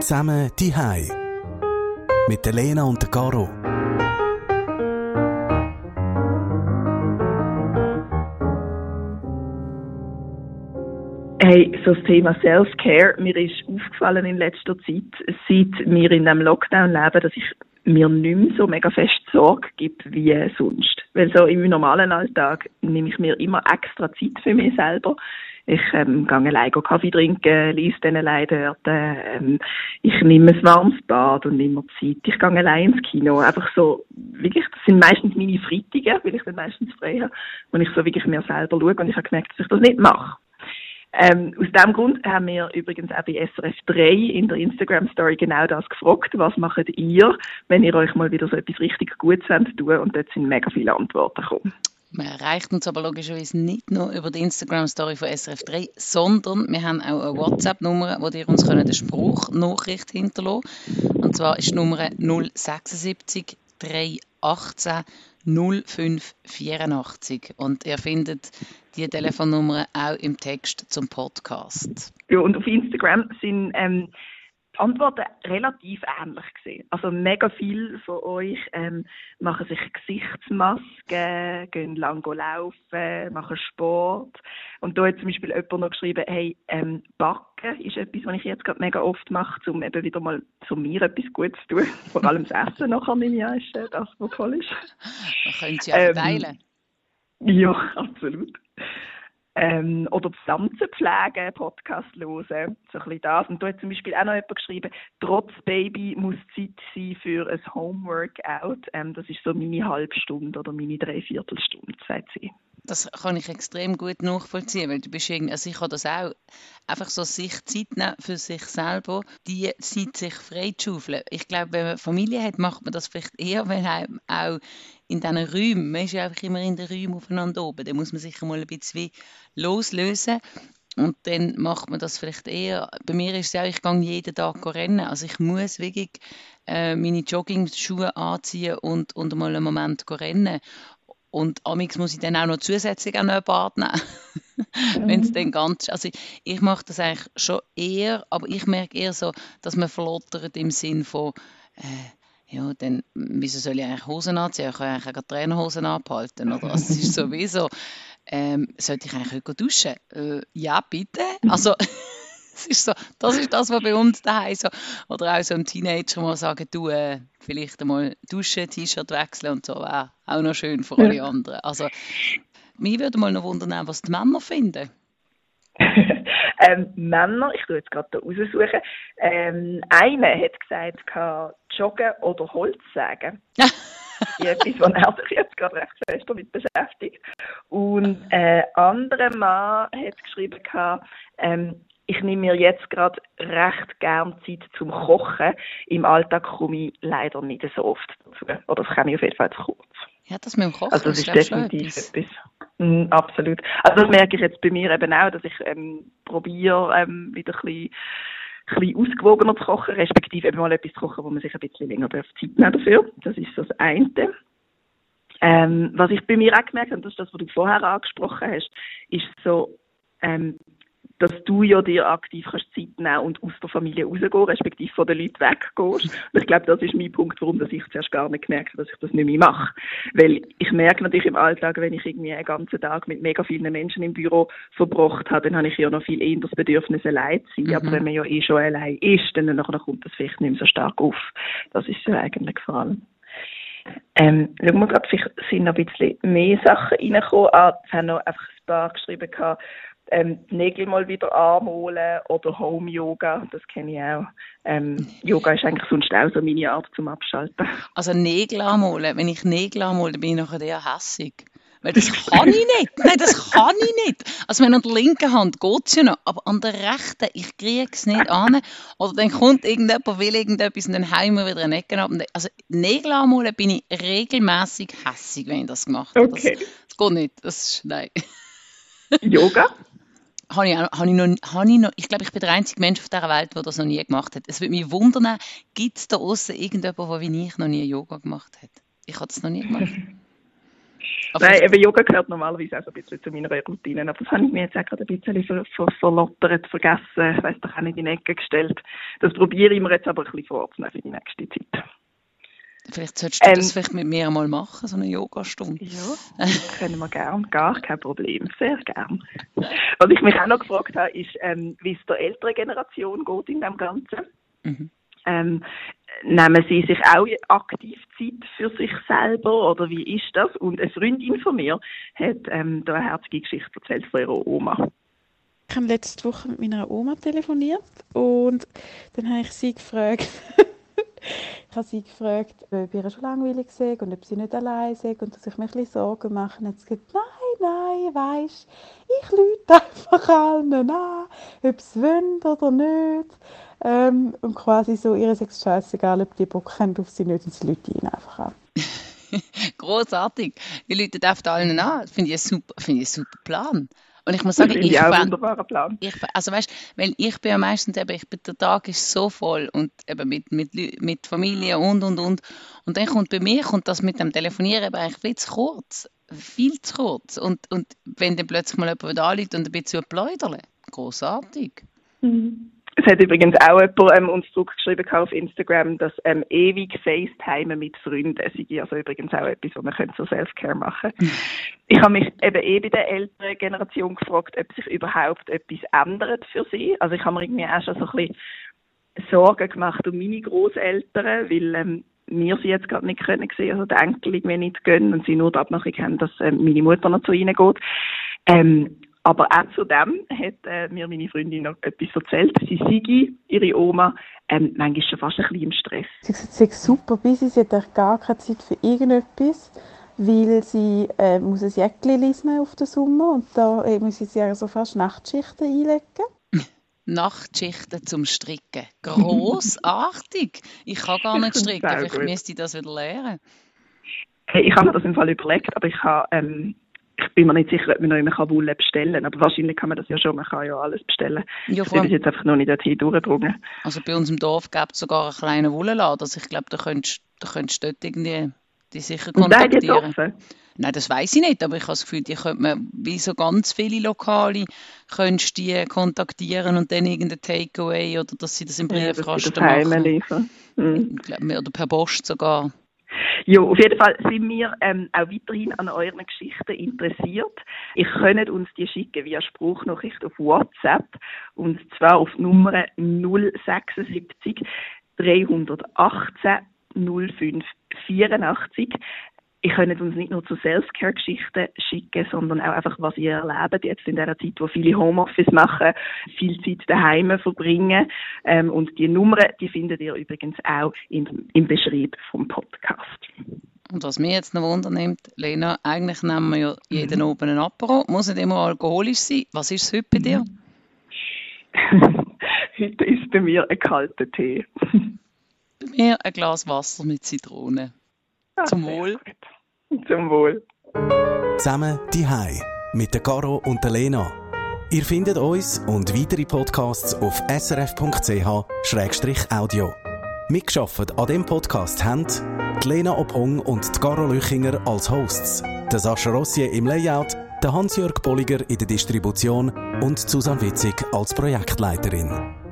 Zusammen die Mit der Lena und der Caro. Hey, so das Thema Self-Care, mir ist aufgefallen in letzter Zeit, seit wir in diesem Lockdown leben, dass ich mir nicht mehr so mega fest Sorge gibt wie sonst. Weil so im normalen Alltag nehme ich mir immer extra Zeit für mich selber. Ich ähm, gehe alleine Kaffee trinken, lese dann allein dort. Ähm, ich nehme ein warmes Bad und nehme Zeit. Ich gehe allein ins Kino. Einfach so, wirklich, das sind meistens meine Freitage, weil ich dann meistens frei habe, wo ich so wirklich mir selber schaue. Und ich habe gemerkt, dass ich das nicht mache. Ähm, aus diesem Grund haben wir übrigens auch bei SRF 3 in der Instagram Story genau das gefragt. Was macht ihr, wenn ihr euch mal wieder so etwas richtig Gutes tun Und dort sind mega viele Antworten gekommen. Man erreicht uns aber logischerweise nicht nur über die Instagram-Story von SRF 3, sondern wir haben auch eine WhatsApp-Nummer, wo ihr uns eine Spruchnachricht hinterlassen könnt. Und zwar ist die Nummer 076 318 0584. Und ihr findet die Telefonnummer auch im Text zum Podcast. Ja, und auf Instagram sind ähm, die Antworten relativ ähnlich gesehen. Also mega viele von euch ähm, machen sich Gesichtsmasken, gehen lang laufen, machen Sport. Und da hat zum Beispiel jemand noch geschrieben, hey, ähm, Backen ist etwas, was ich jetzt gerade mega oft mache, um eben wieder mal zu mir etwas Gutes zu tun. Vor allem das Essen nachher nehme ich an, ist äh, das, was toll ist. Man könnte ja ähm, teilen. Ja, absolut. Ähm, oder Pflanzen pflegen, Podcast hören, so ein bisschen das. Und da hat zum Beispiel auch noch jemand geschrieben, trotz Baby muss Zeit sein für ein Homeworkout. Ähm, das ist so meine halbe Stunde oder meine Dreiviertelstunde, sagt sie. Das kann ich extrem gut nachvollziehen, weil du bist irgendwie, also ich habe das auch, einfach so sich Zeit nehmen für sich selber, die Zeit sich frei zu schaufeln. Ich glaube, wenn man Familie hat, macht man das vielleicht eher, wenn einem auch in diesen Räumen, man ist ja einfach immer in den Räumen aufeinander oben, dann muss man sich mal ein bisschen loslösen und dann macht man das vielleicht eher. Bei mir ist es ja, ich gehe jeden Tag rennen. Also ich muss wirklich äh, meine Jogging-Schuhe anziehen und, und mal einen Moment rennen. Und amix muss ich dann auch noch zusätzlich an einen Bad nehmen. Wenn es dann ganz, also ich, ich mache das eigentlich schon eher, aber ich merke eher so, dass man verlottert im Sinn von, äh, ja, dann, wieso soll ich eigentlich Hosen anziehen? Ich kann eigentlich auch Trainerhosen abhalten, oder? Also es ist sowieso, ähm, sollte ich eigentlich heute duschen? Äh, ja, bitte. Also, das ist so, das ist das, was bei uns daheim so, oder auch so ein Teenager mal sagen, du, äh, vielleicht einmal duschen, T-Shirt wechseln und so, wäre auch noch schön für alle anderen. Also, mich würde mal noch wundern, was die Männer finden. ähm, Männer, ich tue jetzt gerade da raussuchen, ähm, einer hat gesagt, joggen oder Holz sagen. etwas, wo er sich jetzt gerade recht fest damit beschäftigt. Und ein äh, anderer Mann hat geschrieben, ähm, ich nehme mir jetzt gerade recht gern Zeit zum Kochen. Im Alltag komme ich leider nicht so oft dazu. Oder das kann ich auf jeden Fall zu kurz. Ja, das mit dem Kochen also das ist, definitiv etwas. Mm, absolut. Also das merke ich jetzt bei mir eben auch, dass ich ähm, probiere, ähm, wieder ein bisschen, ein bisschen ausgewogener zu kochen, respektive eben mal etwas zu kochen, wo man sich ein bisschen länger Zeit nehmen dafür. Das ist das eine. Ähm, was ich bei mir auch gemerkt habe, und das ist das, was du vorher angesprochen hast, ist so, ähm, dass du ja dir aktiv kannst Zeit nehmen und aus der Familie rausgehen, respektive von den Leuten weggehst. Und ich glaube, das ist mein Punkt, warum dass ich zuerst gar nicht gemerkt habe, dass ich das nicht mehr mache. Weil ich merke natürlich im Alltag, wenn ich irgendwie einen ganzen Tag mit mega vielen Menschen im Büro verbracht habe, dann habe ich ja noch viel eher das Bedürfnis, allein zu sein. Mhm. Aber wenn man ja eh schon allein ist, dann nachher kommt das vielleicht nicht mehr so stark auf. Das ist ja eigentlich vor allem. Ähm, schauen wir gerade, vielleicht sind noch ein bisschen mehr Sachen reingekommen. Ah, es haben noch einfach paar geschrieben gehabt, ähm, die Nägel mal wieder anmalen oder Home Yoga, das kenne ich auch. Ähm, Yoga ist eigentlich sonst auch so meine Art zum Abschalten. Also Nägel anmalen, wenn ich Nägel anmale, bin ich nachher eher hässig. Weil das kann ich nicht. Nein, das kann ich nicht. Also wenn an der linken Hand geht es ja noch, aber an der rechten, ich kriege es nicht an. Oder dann kommt irgendjemand, will irgendetwas und dann hauen wir wieder eine Ecke ab. Also Nägel anmalen bin ich regelmäßig hässig, wenn ich das gemacht habe. Okay. Das, das geht nicht. Das ist, nein. Yoga? habe ich, habe ich, noch, habe ich, noch, ich glaube, ich bin der einzige Mensch auf dieser Welt, der das noch nie gemacht hat. Es würde mich wundern, gibt es da außen irgendjemand, der wie ich noch nie Yoga gemacht hat? Ich habe das noch nie gemacht. Aber Nein, eben Yoga gehört normalerweise auch so ein bisschen zu meiner Routine, aber das habe ich mir jetzt auch gerade ein bisschen ver ver verlottert, vergessen, ich weiss doch auch nicht in die Ecke gestellt. Das probiere ich mir jetzt aber ein bisschen vorzunehmen für die nächste Zeit. Vielleicht solltest du ähm, das vielleicht mit mir mal machen, so eine Yogastunde. Ja, können wir gern, gar kein Problem, sehr gern. Was ich mich auch noch gefragt habe, ist, ähm, wie es der älteren Generation geht in dem Ganzen. Mhm. Ähm, nehmen Sie sich auch aktiv Zeit für sich selber oder wie ist das? Und eine Freundin von mir hat ähm, da eine herzige Geschichte erzählt von ihrer Oma. Ich habe letzte Woche mit meiner Oma telefoniert und dann habe ich sie gefragt, ich habe sie gefragt, ob ihr schon langweilig ist und ob sie nicht allein ist und dass ich mir ein bisschen Sorgen mache. Und sie gesagt, nein, nein, weisst, ich lüte einfach allen an, ob sie wollen oder nicht. Ähm, und quasi so, ihr ist scheißegal, ob die Bock haben auf sie nicht und sie lüten ihn einfach an. Großartig. Die Leute dürfen allen an. Finde ich, super, find ich einen super Plan. Und ich muss sagen, ich, ich Plan. Ich, also weißt, weil ich bin ja meistens eben, ich bin, der Tag ist so voll und eben mit, mit, mit Familie und und und und dann kommt bei mir kommt das mit dem Telefonieren eben eigentlich viel zu kurz, viel zu kurz und, und wenn dann plötzlich mal jemand da liegt und ein bisschen pläudern, großartig. Mhm. Es hat übrigens auch jemand ähm, uns zurückgeschrieben auf Instagram, dass ähm, ewig FaceTime mit Freunden sei also übrigens auch etwas, was man zur Selfcare machen könnte. ich habe mich eben eh bei der älteren Generation gefragt, ob sich überhaupt etwas ändert für sie. Also ich habe mir irgendwie auch schon so ein bisschen Sorgen gemacht um meine Großeltern, weil ähm, wir sie jetzt gerade nicht können sehen, also die Enkel irgendwie nicht gönnen und sie nur die Abmachung haben, dass ähm, meine Mutter noch zu ihnen geht. Ähm, aber auch zu dem hat äh, mir meine Freundin noch etwas erzählt. Sie sei, ihre Oma, ähm, manchmal schon fast ein bisschen im Stress. Sie sagt, sie ist super busy, sie hat gar keine Zeit für irgendetwas, weil sie äh, muss ein Jäckchen lesen auf den Sommer und da äh, muss sie also fast Nachtschichten einlegen. Nachtschichten zum Stricken. Großartig! ich kann gar nicht stricken, vielleicht müsste ich das wieder lernen. Hey, ich habe mir das im Fall überlegt, aber ich habe ähm, ich bin mir nicht sicher, ob man noch immer Wolle bestellen kann. Aber wahrscheinlich kann man das ja schon, man kann ja alles bestellen. Ja, ich bin jetzt einfach noch nicht dorthin durchgedrungen. Also bei uns im Dorf gibt es sogar einen kleinen Wollenladen. Also ich glaube, da könntest du könntest dort irgendwie die sicher kontaktieren. Nein, Nein, das weiß ich nicht, aber ich habe das Gefühl, die könnte man, wie so ganz viele Lokale, könntest die kontaktieren und dann irgendein Takeaway oder dass sie das im Briefkasten ja, machen. Mhm. Oder per Post sogar. Ja, auf jeden Fall sind wir ähm, auch weiterhin an euren Geschichten interessiert. Ihr könnt uns die schicken via Spruchnachricht auf WhatsApp und zwar auf Nummer 076 318 05 84 ihr könnt uns nicht nur zu Self-Care-Geschichten schicken, sondern auch einfach, was ihr erlebt jetzt in der Zeit, wo viele Homeoffice machen, viel Zeit daheim verbringen. Ähm, und die Nummern, die findet ihr übrigens auch in, im Beschrieb vom Podcast. Und was mich jetzt noch wundernimmt, Lena, eigentlich nehmen wir ja jeden mhm. oben ein Apero, muss nicht immer alkoholisch sein. Was ist es heute bei dir? heute ist bei mir ein kalter Tee. bei mir ein Glas Wasser mit Zitrone. Ah, Zum Wohl. Zum Wohl. Zusammen die Hai mit der Caro und der Lena. Ihr findet uns und weitere Podcasts auf srf.ch-audio. Mitgeschafft an dem Podcast haben die Lena Ophong und die Caro Lüchinger als Hosts, der Sascha Rossier im Layout, der Hans-Jörg Bolliger in der Distribution und Susanne Witzig als Projektleiterin.